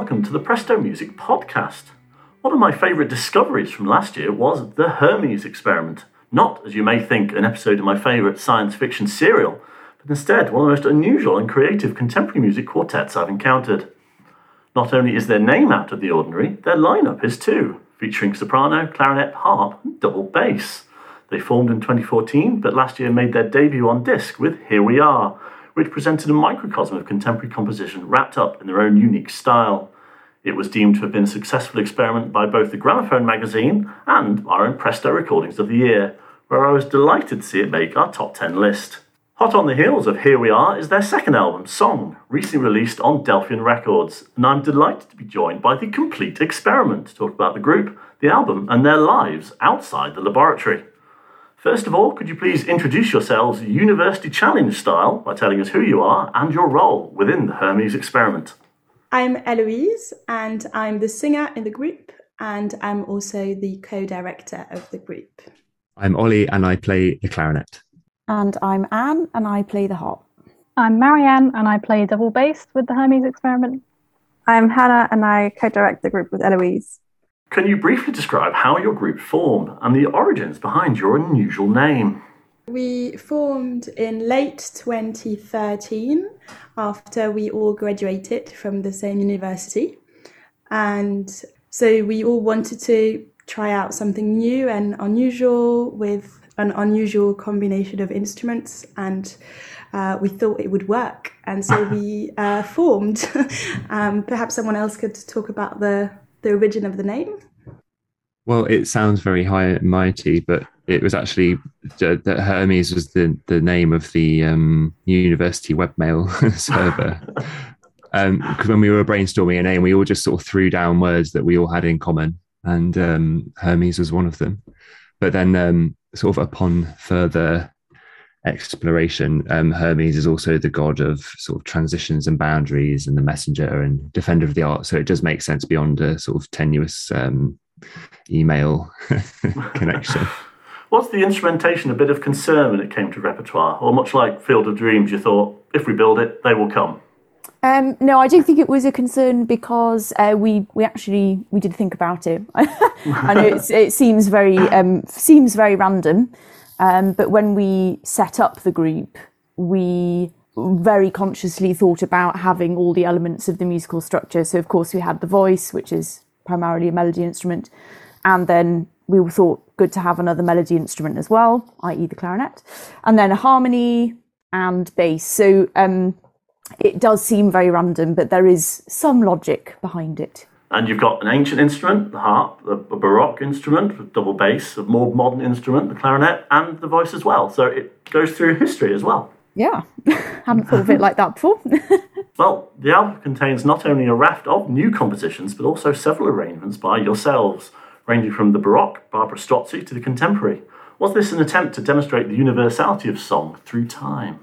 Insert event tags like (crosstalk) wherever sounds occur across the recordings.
welcome to the Presto Music Podcast. One of my favourite discoveries from last year was the Hermes experiment. Not, as you may think, an episode of my favourite science fiction serial, but instead one of the most unusual and creative contemporary music quartets I've encountered. Not only is their name out of the ordinary, their lineup is too, featuring soprano, clarinet, harp, and double bass. They formed in 2014, but last year made their debut on disc with Here We Are, which presented a microcosm of contemporary composition wrapped up in their own unique style. It was deemed to have been a successful experiment by both the Gramophone magazine and our own Presto Recordings of the Year, where I was delighted to see it make our top 10 list. Hot on the heels of Here We Are is their second album, Song, recently released on Delphian Records, and I'm delighted to be joined by the Complete Experiment to talk about the group, the album, and their lives outside the laboratory. First of all, could you please introduce yourselves University Challenge style by telling us who you are and your role within the Hermes experiment? I'm Eloise, and I'm the singer in the group, and I'm also the co director of the group. I'm Ollie, and I play the clarinet. And I'm Anne, and I play the harp. I'm Marianne, and I play double bass with the Hermes experiment. I'm Hannah, and I co direct the group with Eloise. Can you briefly describe how your group formed and the origins behind your unusual name? We formed in late 2013 after we all graduated from the same university. And so we all wanted to try out something new and unusual with an unusual combination of instruments and uh, we thought it would work and so we (laughs) uh, formed (laughs) um, perhaps someone else could talk about the the origin of the name? Well, it sounds very high and mighty, but it was actually that Hermes was the, the name of the um, university webmail (laughs) server. Because (laughs) um, when we were brainstorming a name, we all just sort of threw down words that we all had in common, and um, Hermes was one of them. But then, um, sort of upon further exploration, um, Hermes is also the god of sort of transitions and boundaries and the messenger and defender of the art. So it does make sense beyond a sort of tenuous um, email (laughs) connection. (laughs) Was the instrumentation a bit of concern when it came to repertoire? Or much like Field of Dreams, you thought, if we build it, they will come? Um, no, I don't think it was a concern because uh, we we actually we did think about it. (laughs) I know it seems very um, seems very random, um, but when we set up the group, we very consciously thought about having all the elements of the musical structure. So, of course, we had the voice, which is primarily a melody instrument, and then we thought good to have another melody instrument as well, i.e., the clarinet, and then a harmony and bass. So, um, it does seem very random, but there is some logic behind it. And you've got an ancient instrument, the harp, a Baroque instrument with double bass, a more modern instrument, the clarinet, and the voice as well. So it goes through history as well. Yeah, (laughs) hadn't thought of it like that before. (laughs) well, the album contains not only a raft of new compositions, but also several arrangements by yourselves, ranging from the Baroque, Barbara Strozzi, to the contemporary. Was this an attempt to demonstrate the universality of song through time?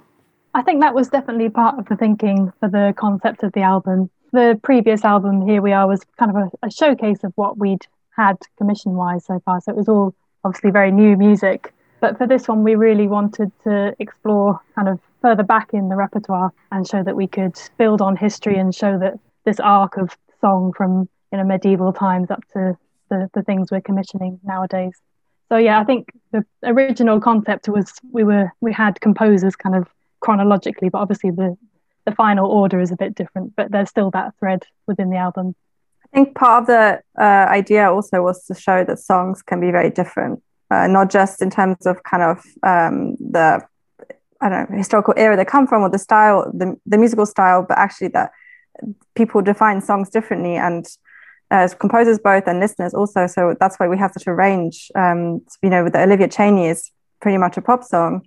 I think that was definitely part of the thinking for the concept of the album the previous album, Here We Are, was kind of a, a showcase of what we'd had commission wise so far. So it was all obviously very new music. But for this one, we really wanted to explore kind of further back in the repertoire and show that we could build on history and show that this arc of song from you know medieval times up to the, the things we're commissioning nowadays. So yeah, I think the original concept was we were we had composers kind of chronologically, but obviously the the final order is a bit different, but there's still that thread within the album. I think part of the uh, idea also was to show that songs can be very different, uh, not just in terms of kind of um, the I don't know historical era they come from or the style, the, the musical style, but actually that people define songs differently and as composers both and listeners also. So that's why we have such a range. Um, you know, with the Olivia Chaney is pretty much a pop song,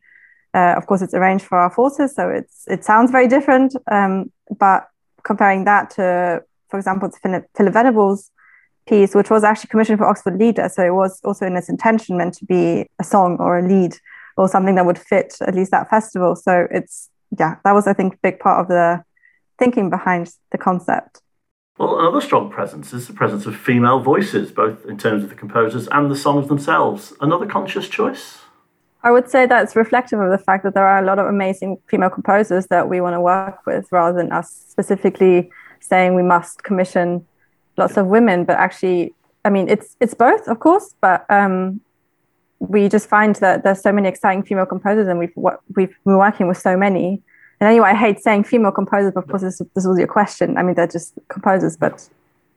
uh, of course, it's arranged for our forces, so it's it sounds very different. Um, but comparing that to, for example, Philip, Philip Venables' piece, which was actually commissioned for Oxford Lieder, so it was also in its intention meant to be a song or a lied or something that would fit at least that festival. So it's yeah, that was I think a big part of the thinking behind the concept. Well, another strong presence is the presence of female voices, both in terms of the composers and the songs themselves. Another conscious choice. I would say that's reflective of the fact that there are a lot of amazing female composers that we want to work with rather than us specifically saying we must commission lots of women, but actually, I mean, it's it's both, of course, but um, we just find that there's so many exciting female composers, and we've we've been working with so many. And anyway, I hate saying female composers, but of course, this, this was your question. I mean, they're just composers, but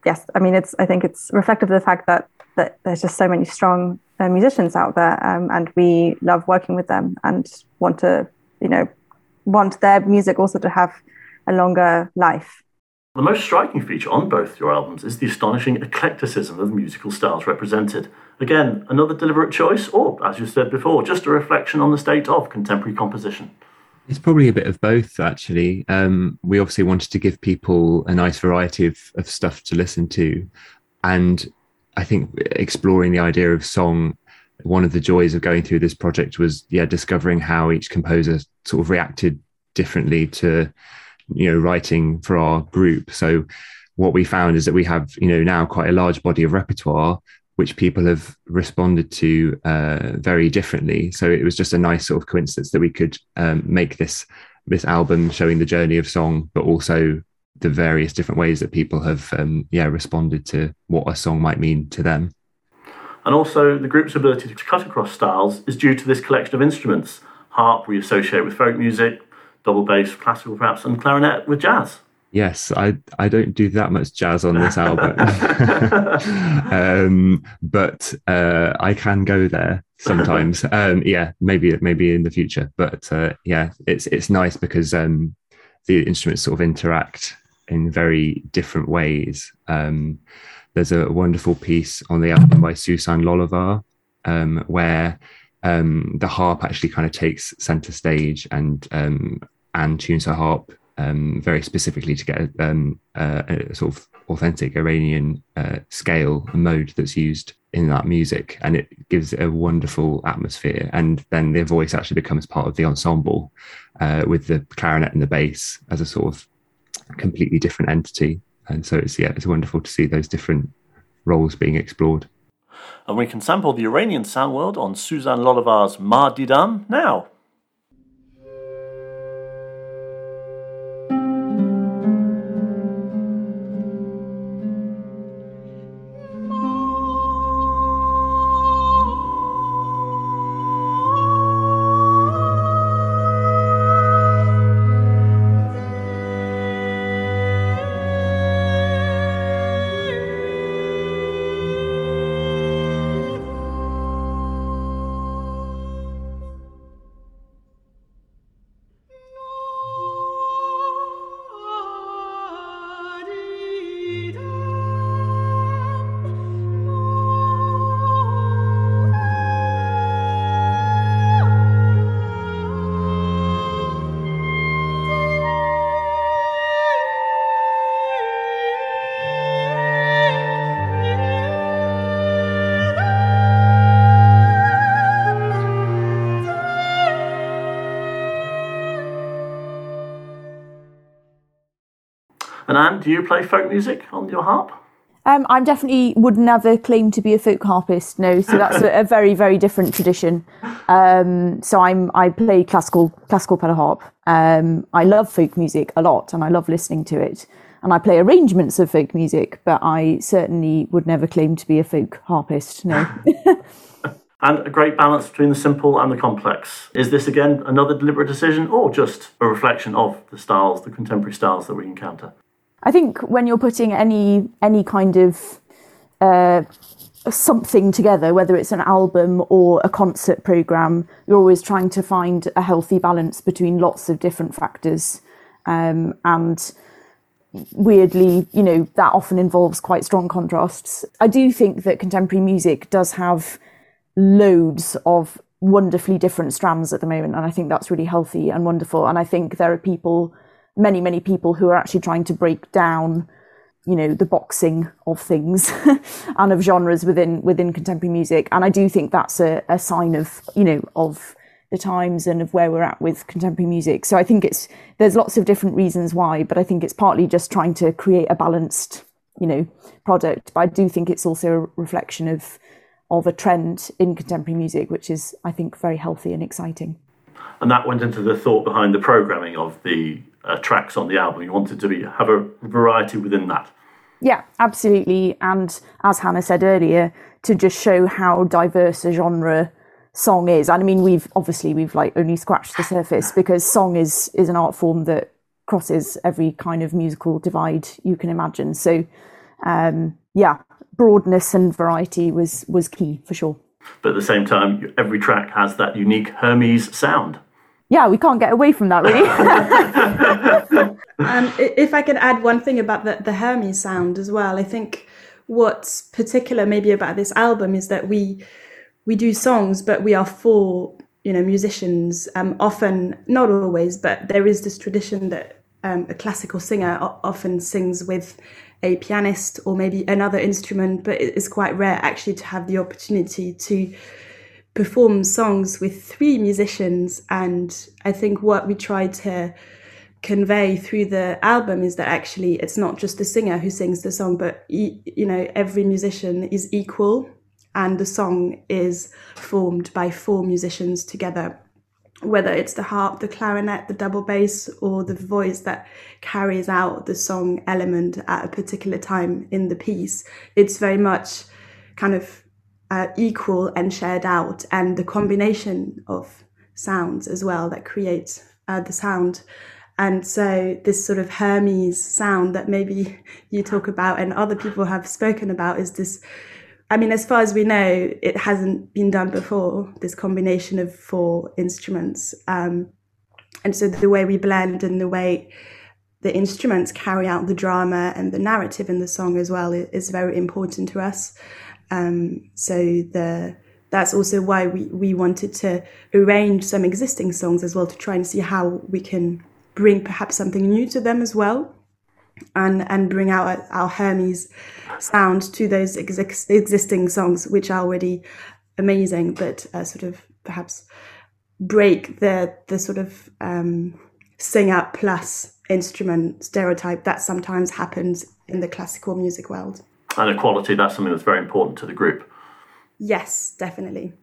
yes, I mean, it's I think it's reflective of the fact that that there's just so many strong uh, musicians out there, um, and we love working with them and want to, you know, want their music also to have a longer life. The most striking feature on both your albums is the astonishing eclecticism of musical styles represented. Again, another deliberate choice, or, as you said before, just a reflection on the state of contemporary composition. It's probably a bit of both, actually. Um, we obviously wanted to give people a nice variety of, of stuff to listen to. And I think exploring the idea of song, one of the joys of going through this project was, yeah, discovering how each composer sort of reacted differently to you know writing for our group. So what we found is that we have you know now quite a large body of repertoire which people have responded to uh, very differently. So it was just a nice sort of coincidence that we could um, make this this album showing the journey of song but also the various different ways that people have um, yeah responded to what a song might mean to them and also the group's ability to cut across styles is due to this collection of instruments harp we associate with folk music double bass, classical perhaps, and clarinet with jazz. Yes, I I don't do that much jazz on this (laughs) album, (laughs) um, but uh, I can go there sometimes. (laughs) Um, yeah, maybe maybe in the future, but uh, yeah, it's it's nice because um, the instruments sort of interact in very different ways. Um, there's a wonderful piece on the album by Soosan Lolavar um, where um, the harp actually kind of takes center stage and um, and tunes her harp um, very specifically to get a, um, uh, a, sort of authentic Iranian uh, scale mode that's used in that music, and it gives a wonderful atmosphere. And then the voice actually becomes part of the ensemble uh, with the clarinet and the bass as a sort of completely different entity. And so it's yeah, it's wonderful to see those different roles being explored. And we can sample the Iranian sound world on Soosan Lolavar's Ma Didam now. Do you play folk music on your harp? Um, I definitely would never claim to be a folk harpist. No, so that's a, a very, very different tradition. Um, so I'm I play classical classical pedal harp. Um, I love folk music a lot, and I love listening to it. And I play arrangements of folk music, but I certainly would never claim to be a folk harpist. No. (laughs) and a great balance between the simple and the complex. Is this again another deliberate decision, or just a reflection of the styles, the contemporary styles that we encounter? I think when you're putting any any kind of uh, something together, whether it's an album or a concert program, you're always trying to find a healthy balance between lots of different factors. Um, and weirdly, you know, that often involves quite strong contrasts. I do think that contemporary music does have loads of wonderfully different strands at the moment, and I think that's really healthy and wonderful. And I think there are people many, many people who are actually trying to break down, you know, the boxing of things (laughs) and of genres within within contemporary music. And I do think that's a, a sign of, you know, of the times and of where we're at with contemporary music. So I think it's there's lots of different reasons why, but I think it's partly just trying to create a balanced, you know, product. But I do think it's also a reflection of of a trend in contemporary music, which is I think very healthy and exciting. And that went into the thought behind the programming of the uh, tracks on the album. You wanted to be have a variety within that. Yeah, absolutely. And as Hannah said earlier, to just show how diverse a genre song is. And I mean, we've obviously we've like only scratched the surface because song is is an art form that crosses every kind of musical divide you can imagine. So, um, yeah, broadness and variety was was key for sure. But at the same time, every track has that unique Hermes sound. Yeah, we can't get away from that, really. um, if I can add one thing about the, the Hermes sound as well, I think what's particular maybe about this album is that we we do songs, but we are four, you know, musicians. Um, often, not always, but there is this tradition that um, a classical singer often sings with a pianist or maybe another instrument, but it's quite rare actually to have the opportunity to perform songs with three musicians. And I think what we try to convey through the album is that actually it's not just the singer who sings the song, but you know every musician is equal, and the song is formed by four musicians together whether it's the harp, the clarinet, the double bass, or the voice that carries out the song element at a particular time in the piece, it's very much kind of uh, equal and shared out, and the combination of sounds as well that creates uh, the sound. And so, this sort of Hermes sound that maybe (laughs) you talk about and other people have spoken about is this I mean, as far as we know, it hasn't been done before, this combination of four instruments. Um, and so the way we blend and the way the instruments carry out the drama and the narrative in the song as well is, very important to us. Um, so the that's also why we, we wanted to arrange some existing songs as well to try and see how we can bring perhaps something new to them as well and and bring out our Hermes sound to those ex- existing songs, which are already amazing, but uh, sort of perhaps break the the sort of um, singer plus instrument stereotype that sometimes happens in the classical music world. And equality, that's something that's very important to the group. Yes, definitely.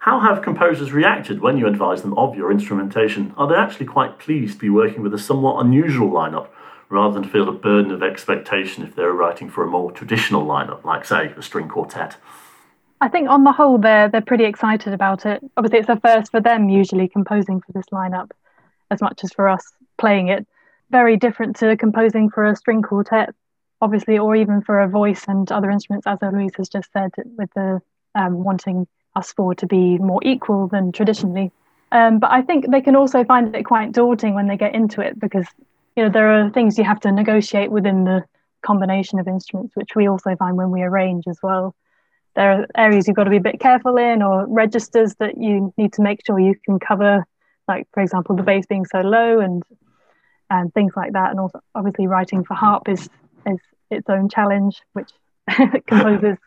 How have composers reacted when you advise them of your instrumentation? Are they actually quite pleased to be working with a somewhat unusual lineup rather than feel a burden of expectation if they're writing for a more traditional lineup, like, say, a string quartet? I think on the whole, they're they're pretty excited about it. Obviously, it's a first for them usually composing for this lineup, as much as for us playing it. Very different to composing for a string quartet, obviously, or even for a voice and other instruments, as Louise has just said, with the um, wanting us four to be more equal than traditionally. Um, but I think they can also find it quite daunting when they get into it because you know there are things you have to negotiate within the combination of instruments which we also find when we arrange as well there are areas you've got to be a bit careful in or registers that you need to make sure you can cover like for example the bass being so low and and things like that and also obviously writing for harp is is its own challenge which (laughs) composers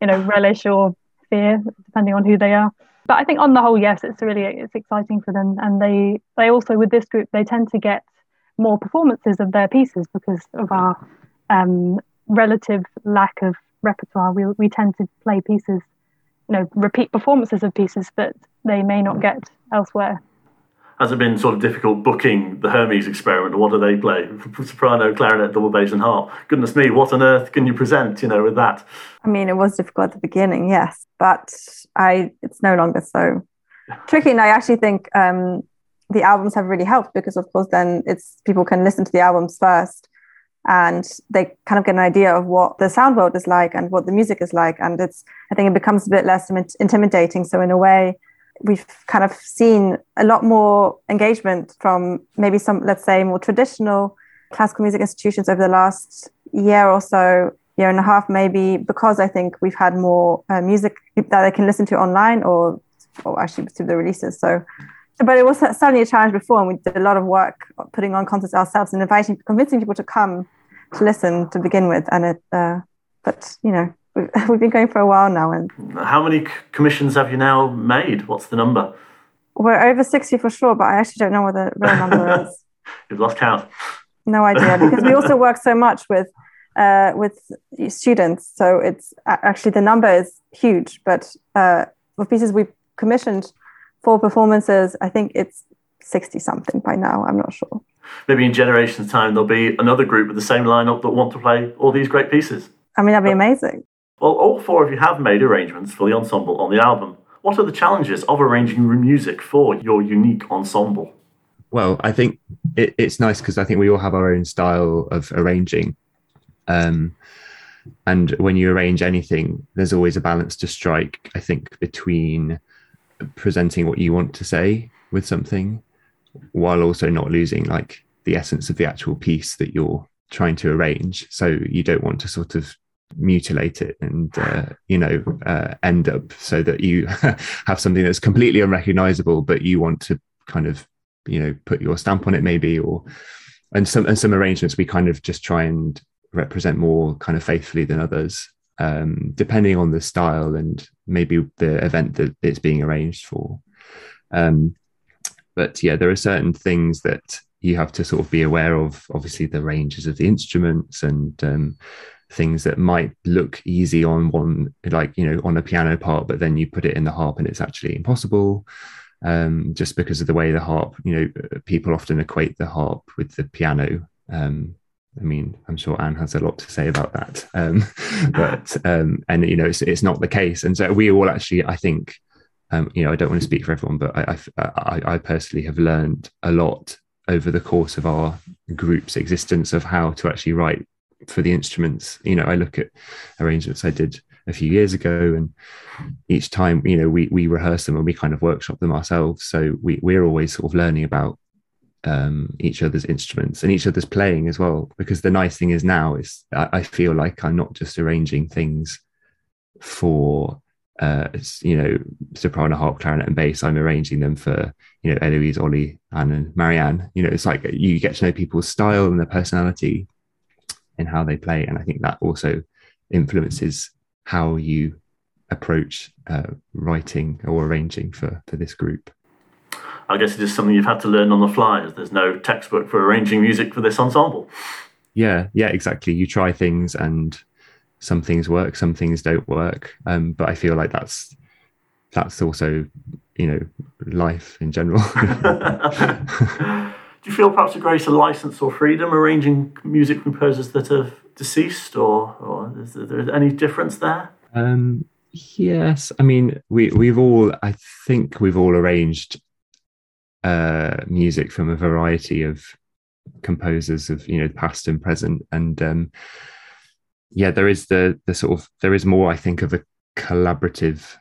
you know relish or fear depending on who they are but i think on the whole yes it's really it's exciting for them and they they also with this group they tend to get more performances of their pieces because of our um, relative lack of repertoire. We, we tend to play pieces, you know, repeat performances of pieces that they may not get elsewhere. Has it been sort of difficult booking the Hermes experiment? What do they play? (laughs) Soprano, clarinet, double bass, and harp. Goodness me, what on earth can you present? You know, with that. I mean, it was difficult at the beginning, yes, but I it's no longer so tricky. And I actually think um, the albums have really helped because of course then it's people can listen to the albums first and they kind of get an idea of what the sound world is like and what the music is like and it's i think it becomes a bit less intimidating so in a way we've kind of seen a lot more engagement from maybe some let's say more traditional classical music institutions over the last year or so year and a half maybe because i think we've had more uh, music that they can listen to online or or actually through the releases so but it was certainly a challenge before, and we did a lot of work putting on concerts ourselves and inviting, convincing people to come to listen to begin with. And it, uh, but you know, (laughs) we've been going for a while now. And how many commissions have you now made? What's the number? We're over sixty for sure, but I actually don't know what the real number (laughs) is. You've lost count. No idea, (laughs) because we also work so much with uh, with students, so it's actually the number is huge. But uh, with pieces we commissioned for performances, I think it's 60 something by now. I'm not sure. Maybe in generations' time, there'll be another group with the same lineup that want to play all these great pieces. I mean, that'd be amazing. Well, all four of you have made arrangements for the ensemble on the album. What are the challenges of arranging music for your unique ensemble? Well, I think it, it's nice because I think we all have our own style of arranging. Um, and when you arrange anything, there's always a balance to strike, I think, between presenting what you want to say with something while also not losing like the essence of the actual piece that you're trying to arrange. So you don't want to sort of mutilate it and uh, you know uh, end up so that you (laughs) have something that's completely unrecognizable but you want to kind of you know put your stamp on it maybe or and some and some arrangements we kind of just try and represent more kind of faithfully than others um, depending on the style and maybe the event that it's being arranged for. Um, but yeah there are certain things that you have to sort of be aware of obviously the ranges of the instruments and um, things that might look easy on one like you know on a piano part but then you put it in the harp and it's actually impossible um, just because of the way the harp you know people often equate the harp with the piano. Um, I mean, I'm sure Anne has a lot to say about that, um, (laughs) but um, and you know, it's, it's not the case, and so we all actually, I think, um, you know, I don't want to speak for everyone, but I, I, I personally have learned a lot over the course of our group's existence of how to actually write for the instruments. You know, I look at arrangements I did a few years ago, and each time, you know, we we rehearse them and we kind of workshop them ourselves. So we we're always sort of learning about um, each other's instruments and each other's playing as well. Because the nice thing is now is I, I feel like I'm not just arranging things for uh, you know, soprano, harp, clarinet, and bass. I'm arranging them for you know Eloise, Ollie, Anne, and Marianne. You know, it's like you get to know people's style and their personality, in how they play. And I think that also influences how you approach uh, writing or arranging for, for this group. I guess it is something you've had to learn on the fly, as there's no textbook for arranging music for this ensemble. Yeah, yeah, exactly. You try things and some things work, some things don't work. Um, but I feel like that's that's also, you know, life in general. (laughs) (laughs) (laughs) Do you feel perhaps a greater license or freedom arranging music composers that have deceased, or, or is there any difference there? Um, yes, I mean we we've all I think we've all arranged uh, music from a variety of composers of you know past and present, and um, yeah, there is the the sort of there is more I think of a collaborative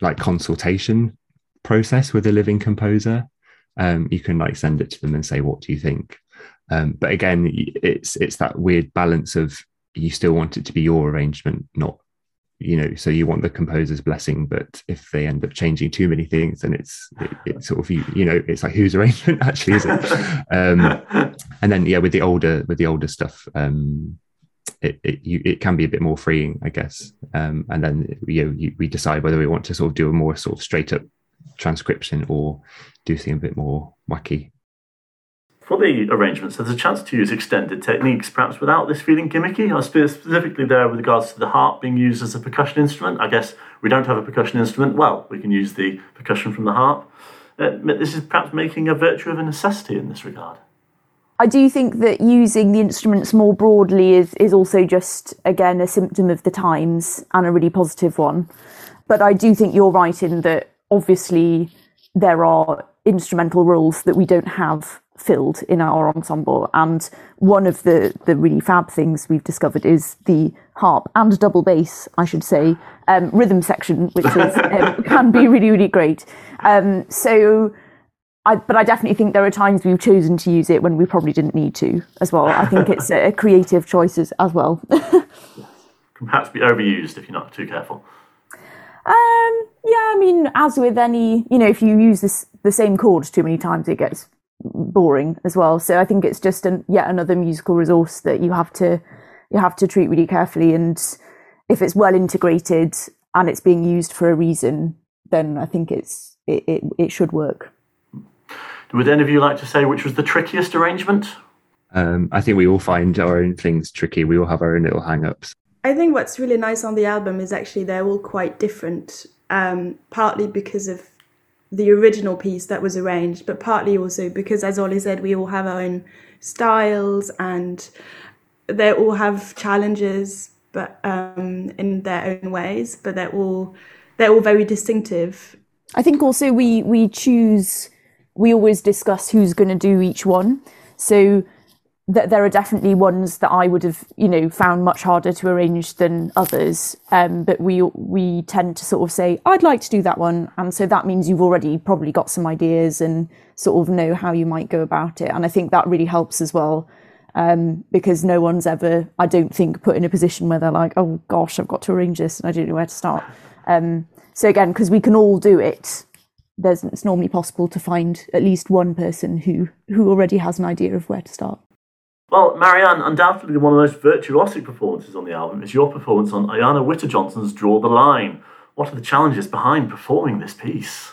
like consultation process with a living composer um, you can like send it to them and say, "What do you think?" Um, but again, it's it's that weird balance of you still want it to be your arrangement, not you know. So you want the composer's blessing, but if they end up changing too many things, then it's it, it's sort of you you know it's like whose arrangement (laughs) actually is it? Um, (laughs) and then yeah, with the older with the older stuff. Um, it it, you, it can be a bit more freeing, I guess. Um, and then you know you, we decide whether we want to sort of do a more sort of straight up transcription or do something a bit more wacky. For the arrangements, there's a chance to use extended techniques, perhaps without this feeling gimmicky. I specifically there with regards to the harp being used as a percussion instrument. I guess we don't have a percussion instrument. Well, we can use the percussion from the harp. Uh, this is perhaps making a virtue of a necessity in this regard. I do think that using the instruments more broadly is, is also just, again, a symptom of the times and a really positive one. But I do think you're right in that obviously there are instrumental roles that we don't have filled in our ensemble. And one of the, the really fab things we've discovered is the harp and double bass, I should say, um, rhythm section, which is, um, (laughs) can be really, really great. Um, so, I, but I definitely think there are times we've chosen to use it when we probably didn't need to as well. I think it's a creative choices as well. (laughs) can perhaps be overused if you're not too careful. Um, yeah, I mean, as with any, you know, if you use this the same chords too many times, it gets boring as well. So I think it's just an, yet another musical resource that you have to you have to treat really carefully. And if it's well integrated and it's being used for a reason, then I think it's it, it, it should work. Would any of you like to say which was the trickiest arrangement? Um, I think we all find our own things tricky. We all have our own little hang-ups. I think what's really nice on the album is actually they're all quite different, um, partly because of the original piece that was arranged, but partly also because, as Ollie said, we all have our own styles and they all have challenges, but um, in their own ways. But they're all they're all very distinctive. I think also we we choose. We always discuss who's going to do each one. So that there are definitely ones that I would have, you know, found much harder to arrange than others. Um, but we we tend to sort of say, I'd like to do that one, and so that means you've already probably got some ideas and sort of know how you might go about it. And I think that really helps as well, um, because no one's ever, I don't think, put in a position where they're like, oh gosh, I've got to arrange this and I don't know where to start. Um, so again, because we can all do it, there's it's normally possible to find at least one person who who already has an idea of where to start. Well, Marianne, undoubtedly one of the most virtuosic performances on the album is your performance on Ayanna Witter-Johnson's Draw the Line. What are the challenges behind performing this piece?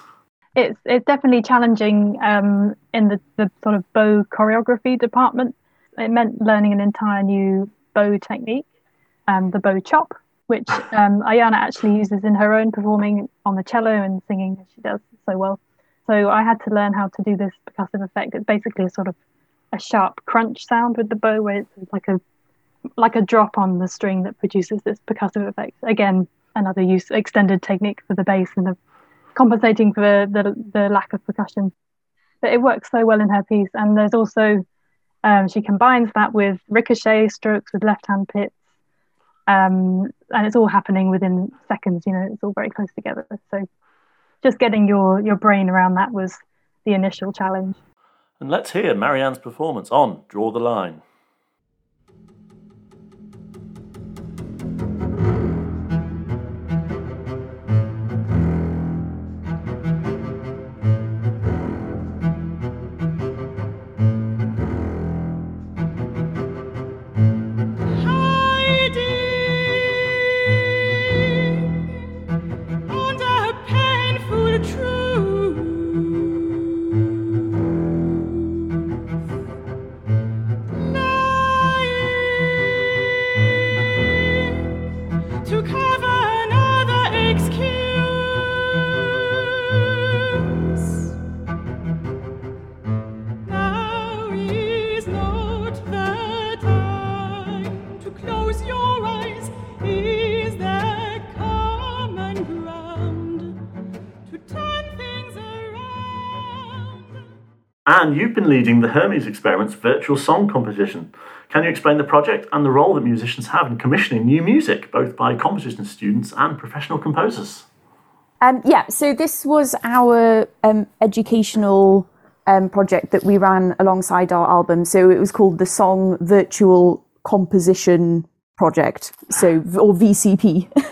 It's it's definitely challenging um, in the, the sort of bow choreography department. It meant learning an entire new bow technique, um, the bow chop, which um, Ayanna actually uses in her own performing on the cello and singing as she does so well. So I had to learn how to do this percussive effect. It's basically a sort of a sharp crunch sound with the bow where it's like a like a drop on the string that produces this percussive effect. Again, another use extended technique for the bass and the compensating for the, the lack of percussion. But it works so well in her piece. And there's also um, she combines that with ricochet strokes with left hand pizz. Um, and it's all happening within seconds, you know, it's all very close together. So just getting your your brain around that was the initial challenge. And let's hear Marianne's performance on Draw the Line. And you've been leading the Hermes Experiment's virtual song competition. Can you explain the project and the role that musicians have in commissioning new music, both by composition students and professional composers? Um, yeah, so this was our um, educational um, project that we ran alongside our album. So it was called the Song Virtual Composition Project, so or VCP. (laughs)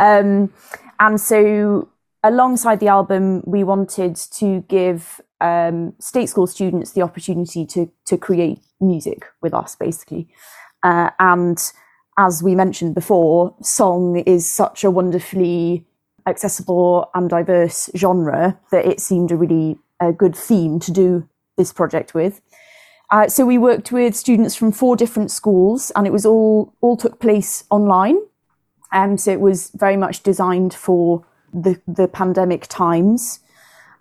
Um, and so alongside the album, we wanted to give um, state school students the opportunity to to create music with us, basically. Uh, and as we mentioned before, song is such a wonderfully accessible and diverse genre that it seemed a really a good theme to do this project with. Uh, so we worked with students from four different schools, and it was all all took place online. Um, so it was very much designed for the the pandemic times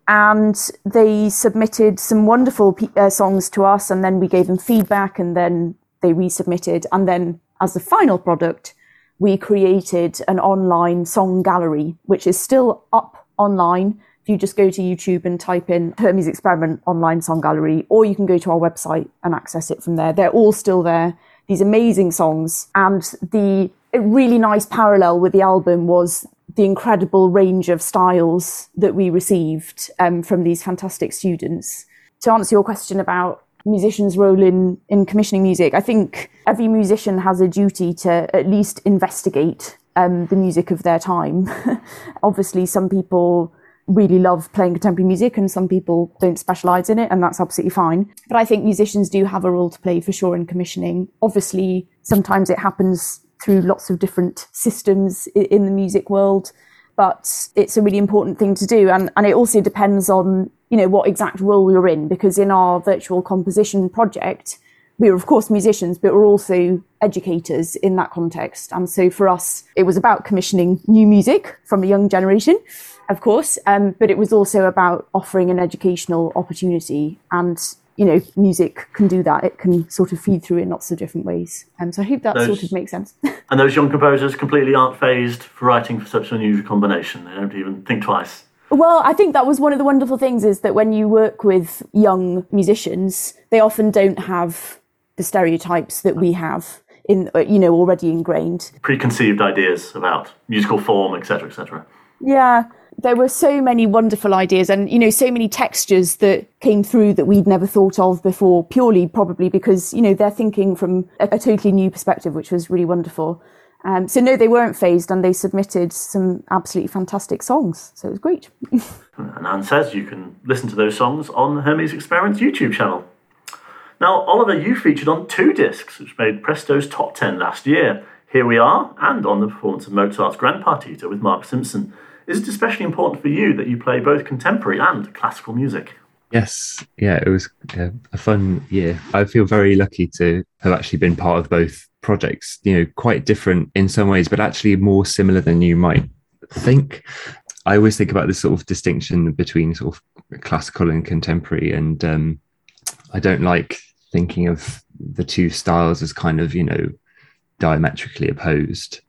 and they submitted some wonderful uh, songs to us and then we gave them feedback and then they resubmitted. And then as the final product we created an online song gallery which is still up online. If you just go to youtube and type in hermes experiment online song gallery or you can go to our website and access it from there. They're all still there. These amazing songs. And the really nice parallel with the album was the incredible range of styles that we received um, from these fantastic students. To answer your question about musicians' role in, in commissioning music, I think every musician has a duty to at least investigate um, the music of their time. (laughs) Obviously, some people really love playing contemporary music and some people don't specialize in it and that's absolutely fine but i think musicians do have a role to play for sure in commissioning obviously sometimes it happens through lots of different systems in the music world but it's a really important thing to do and, and it also depends on you know what exact role you're in because in our virtual composition project we were of course musicians, but we're also educators in that context. And so for us, it was about commissioning new music from a young generation, of course, um, but it was also about offering an educational opportunity. And you know, music can do that. It can sort of feed through in lots of different ways. And so I hope that Those- sort of makes sense. (laughs) And those young composers completely aren't fazed for writing for such an unusual combination. They don't even think twice. Well, I think that was one of the wonderful things is that when you work with young musicians, they often don't have the stereotypes that we have in, uh, you know, already ingrained. Preconceived ideas about musical form, etc., etc. Yeah, there were so many wonderful ideas and, you know, so many textures that came through that we'd never thought of before, purely probably because, you know, they're thinking from a, a totally new perspective, which was really wonderful. Um, so no, they weren't fazed and they submitted some absolutely fantastic songs. So it was great. (laughs) And Anne says you can listen to those songs on Hermes Experiment's YouTube channel. Now, Oliver, you featured on two discs, which made Presto's top 10 last year. Here we are, and on the performance of Mozart's Grand Partita with Mark Simpson. Is it especially important for you that you play both contemporary and classical music? Yes, yeah, it was a fun year. I feel very lucky to have actually been part of both projects. You know, quite different in some ways, but actually more similar than you might think. I always think about this sort of distinction between sort of classical and contemporary, and um, I don't like thinking of the two styles as kind of you know diametrically opposed.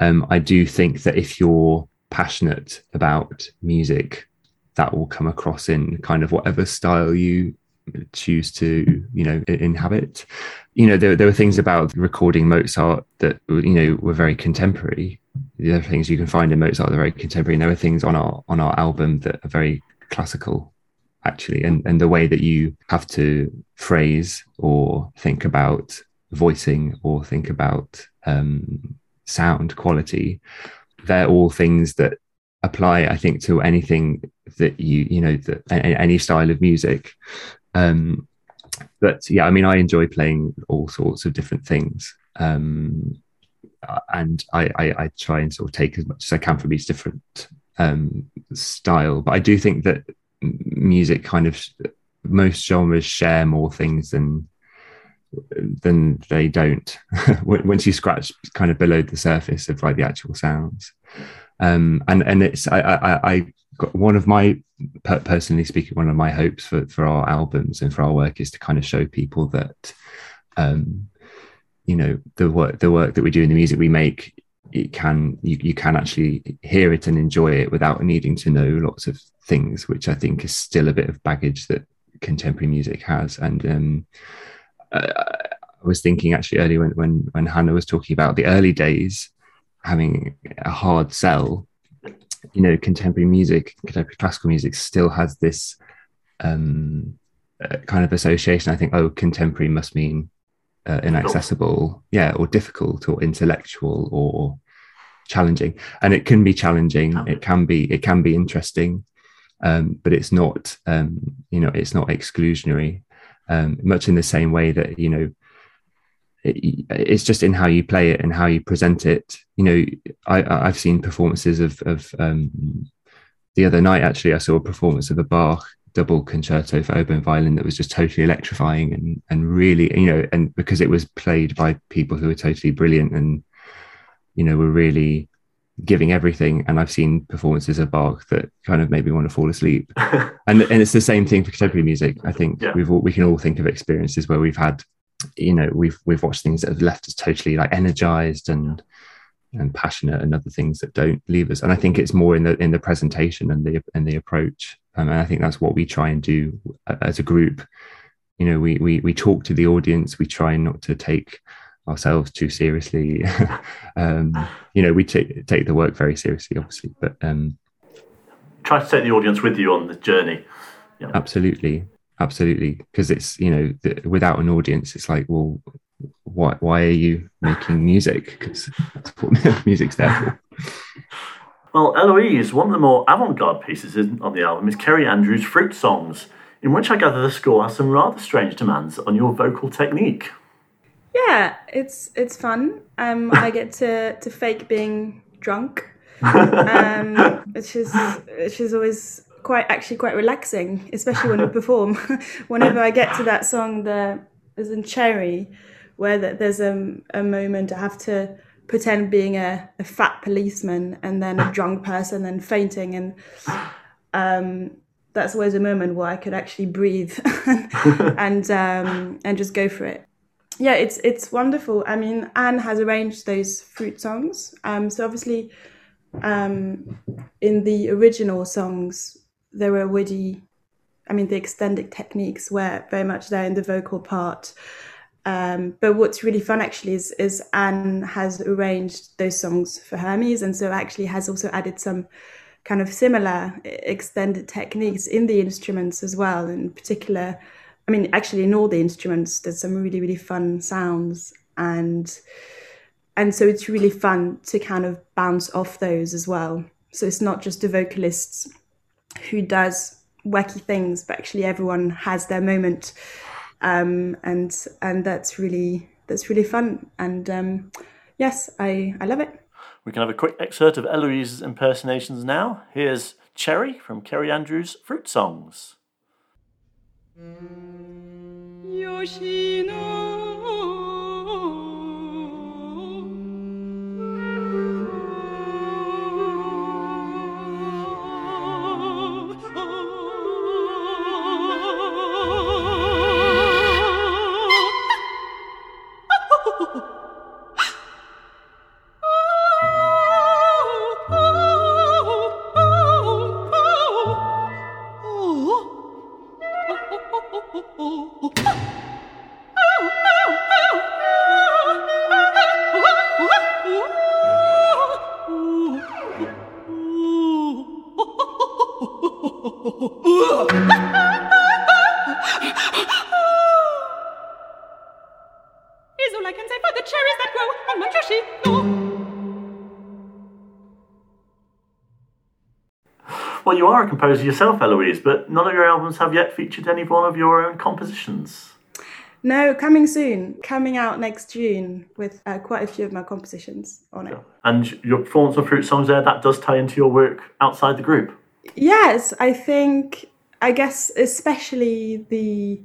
Um, I do think that if you're passionate about music, that will come across in kind of whatever style you choose to you know inhabit. You know there, there were things about recording mozart that you know were very contemporary. The other things you can find in mozart are very contemporary and there were things on our on our album that are very classical actually and and the way that you have to phrase or think about voicing or think about um sound quality they're all things that apply i think to anything that you you know that any style of music. Um but yeah i mean i enjoy playing all sorts of different things. Um and I, I i try and sort of take as much as i can from each different um style. But i do think that music kind of most genres share more things than than they don't. (laughs) Once you scratch kind of below the surface of like the actual sounds um and and it's i i i got one of my personally speaking one of my hopes for for our albums and for our work is to kind of show people that um you know the work the work that we do in the music we make it can you, you can actually hear it and enjoy it without needing to know lots of things which i think is still a bit of baggage that contemporary music has. And um uh, i was thinking actually earlier when when when hannah was talking about the early days having a hard sell you know contemporary music contemporary classical music still has this um uh, kind of association. I think oh contemporary must mean uh, inaccessible. Yeah or difficult or intellectual or challenging. And it can be challenging. It can be it can be interesting. Um but it's not um you know it's not exclusionary. Um much in the same way that you know it, it's just in how you play it and how you present it. You know, I, I've seen performances of of um, the other night. Actually, I saw a performance of a Bach double concerto for oboe and violin that was just totally electrifying and and really, you know, and because it was played by people who were totally brilliant and you know were really giving everything. And I've seen performances of Bach that kind of made me want to fall asleep. (laughs) and and it's the same thing for contemporary music. I think Yeah. we've all, we can all think of experiences where we've had you know we've we've watched things that have left us totally like energized and and passionate and other things that don't leave us. And i think it's more in the in the presentation and the and the approach. Um, and i think that's what we try and do as a group. You know we we, we talk to the audience. We try not to take ourselves too seriously. (laughs) Um you know we take take the work very seriously obviously but um Try to take the audience with you on the journey. absolutely absolutely because it's you know the, without an audience it's like well why why are you making music because that's what (laughs) music's there for Well, Eloise, one of the more avant-garde pieces on the album is Kerry Andrew's Fruit Songs, in which I gather the score has some rather strange demands on your vocal technique. Yeah, it's it's fun. Um, I (laughs) get to to fake being drunk, (laughs) um, which is which is always quite actually quite relaxing, especially when we (laughs) perform. (laughs) Whenever I get to that song, the as in Cherry, where there's a, a moment I have to pretend being a, a fat policeman and then a drunk (laughs) person and fainting and um, that's always a moment where I could actually breathe and um, and just go for it. Yeah, it's it's wonderful. I mean, Anne has arranged those fruit songs. Um, so obviously, um, in the original songs, there were already, I mean, the extended techniques were very much there in the vocal part. Um, but what's really fun actually is, is Anne has arranged those songs for Hermes, and so actually has also added some kind of similar extended techniques in the instruments as well. In particular, I mean, actually, in all the instruments, there's some really really fun sounds, and and so it's really fun to kind of bounce off those as well. So it's not just the vocalists who does wacky things, but actually everyone has their moment um, and and that's really that's really fun. And um, yes, I I love it. We can have a quick excerpt of Eloise's impersonations now. Here's Cherry from Kerry Andrew's Fruit Songs. Yoshino. Well, you are a composer yourself, Eloise, but none of your albums have yet featured any one of your own compositions. No, coming soon. Coming out next June with uh, quite a few of my compositions on it. And your performance of Fruit Songs there, that does tie into your work outside the group? Yes, I think, I guess especially the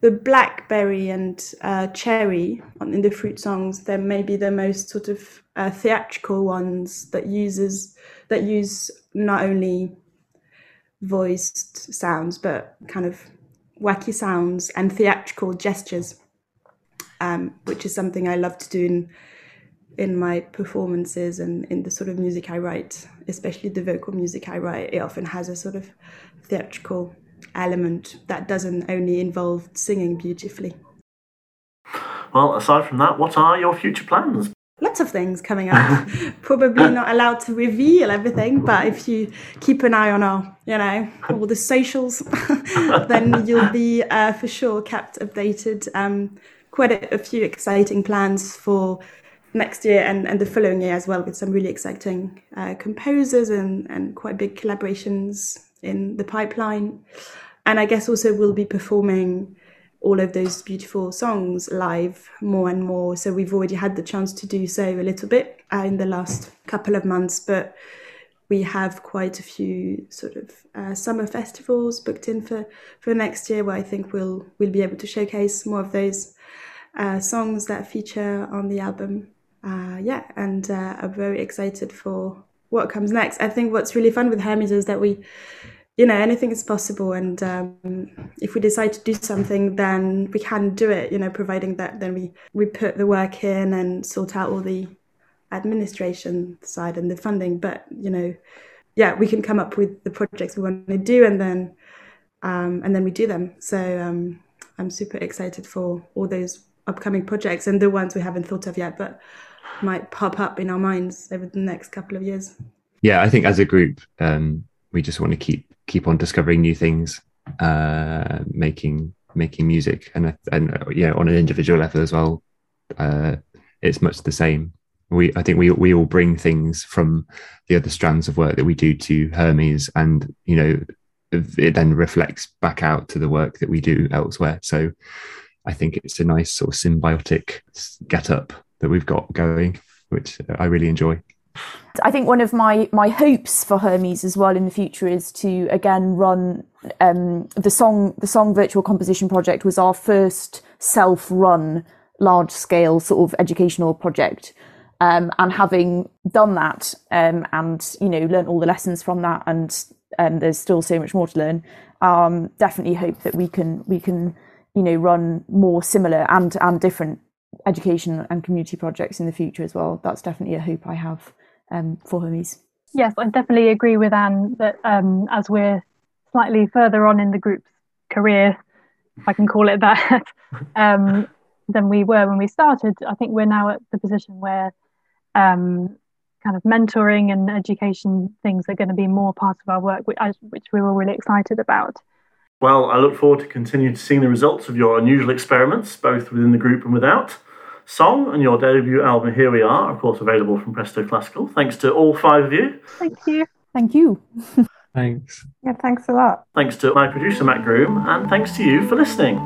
the blackberry and uh, cherry in the fruit songs they're maybe the most sort of uh, theatrical ones that uses that use not only voiced sounds, but kind of wacky sounds and theatrical gestures, um, which is something I love to do in in my performances and in the sort of music I write, especially the vocal music I write. It often has a sort of theatrical element that doesn't only involve singing beautifully. Well, aside from that, what are your future plans? Lots of things coming up. (laughs) Probably not allowed to reveal everything, but if you keep an eye on our, you know, all the socials, (laughs) then you'll be uh, for sure kept updated. Um, quite a, few exciting plans for next year and, and the following year as well, with some really exciting uh, composers and, and quite big collaborations in the pipeline. And I guess also we'll be performing all of those beautiful songs live more and more. So we've already had the chance to do so a little bit uh, in the last couple of months, but we have quite a few sort of uh, summer festivals booked in for, for next year where I think we'll we'll be able to showcase more of those uh, songs that feature on the album. Uh, yeah, and uh, I'm very excited for what comes next. I think what's really fun with Hermes is that we you know anything is possible and um, if we decide to do something then we can do it you know providing that then we we put the work in and sort out all the administration side and the funding. But you know yeah we can come up with the projects we want to do and then um, and then we do them. So um, i'm super excited for all those upcoming projects and the ones we haven't thought of yet but might pop up in our minds over the next couple of years. Yeah i think as a group um, we just want to keep keep on discovering new things, uh, making making music, and and uh, yeah, on an individual level as well. Uh, it's much the same. We I think we we all bring things from the other strands of work that we do to Hermes, and you know it then reflects back out to the work that we do elsewhere. So I think it's a nice sort of symbiotic get up that we've got going, which I really enjoy. I think one of my my hopes for Hermes as well in the future is to again run um, the song the song virtual composition project was our first self-run, large-scale sort of educational project. Um, and having done that um, and you know learned all the lessons from that, and um, there's still so much more to learn. Um, definitely hope that we can we can you know run more similar and and different education and community projects in the future as well. That's definitely a hope I have um, for Hermes. Yes, I definitely agree with Anne that um, as we're slightly further on in the group's career, if I can call it that, (laughs) um, than we were when we started, I think we're now at the position where um, kind of mentoring and education things are going to be more part of our work, which, which we're all really excited about. Well, I look forward to continuing to seeing the results of your unusual experiments, both within the group and without. Song and your debut album, Here We Are, of course, available from Presto Classical. Thanks to all five of you. Thank you. Thank you. Thanks. (laughs) Yeah, thanks a lot. Thanks to my producer, Matt Groom, and thanks to you for listening.